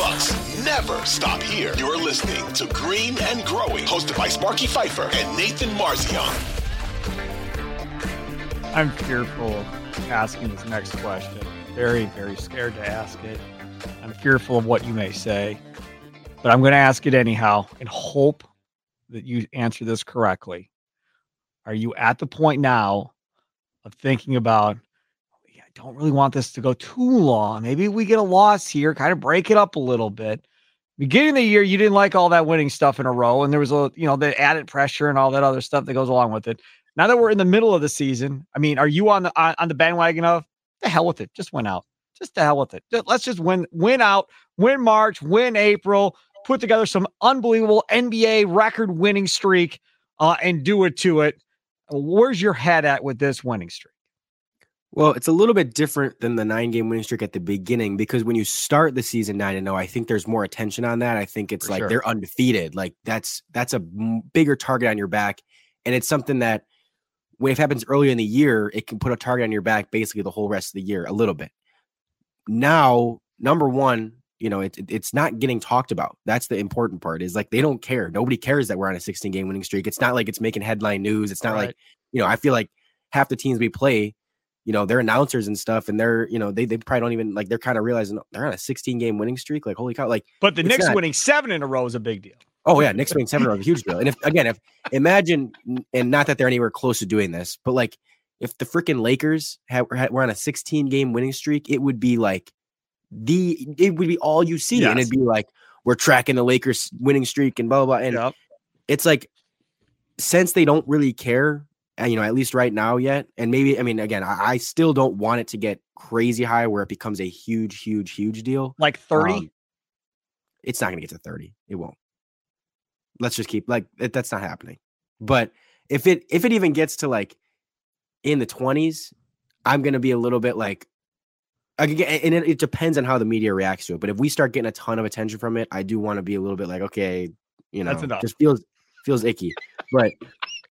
Bucks never stop here. You're listening to Green and Growing, hosted by Sparky Fifer and Nathan Marzion. I'm fearful asking this next question. Very, very scared to ask it. I'm fearful of what you may say, but I'm going to ask it anyhow and hope that you answer this correctly. Are you at the point now of thinking about, don't really want this to go too long. Maybe we get a loss here, kind of break it up a little bit. Beginning of the year, you didn't like all that winning stuff in a row, and there was a you know the added pressure and all that other stuff that goes along with it. Now that we're in the middle of the season, I mean, are you on the on, the bandwagon of the hell with it? Just win out. Just the hell with it. Let's just win win out, win March, win April, put together some unbelievable NBA record winning streak, uh, and do it to it. Where's your head at with this winning streak? Well, it's a little bit different than the nine game winning streak at the beginning because when you start the season nine and zero, I think there's more attention on that. I think it's For like sure. they're undefeated. Like that's that's a m- bigger target on your back, and it's something that when it happens earlier in the year, it can put a target on your back basically the whole rest of the year a little bit. Now, number one, you know, it, it- it's not getting talked about. That's the important part. Is like they don't care. Nobody cares that we're on a 16 game winning streak. It's not like it's making headline news. It's not like you know. I feel like half the teams we play you know, they're announcers and stuff, and they're, you know, they they probably don't even like they're kind of realizing they're on a 16 game winning streak. Like, holy cow! Like, But the Knicks not. winning seven in a row is a big deal. oh yeah, Knicks winning seven are a row is a huge deal. And if again, if imagine, and not that they're anywhere close to doing this, but like if the freaking Lakers had, had were on a 16 game winning streak, it would be like the it would be all you see, and it'd be like we're tracking the Lakers winning streak and blah blah blah. And Yep. it's like since they don't really care, you know, at least right now yet, and maybe I mean, again, I, I still don't want it to get crazy high where it becomes a huge, huge, huge deal. Like 30. Um, it's not going to get to 30. It won't. Let's just keep like it, that's not happening. But if it if it even gets to like in the 20s, I'm going to be a little bit like again, and it, it depends on how the media reacts to it. But if we start getting a ton of attention from it, I do want to be a little bit like, okay, you know, just feels feels icky. But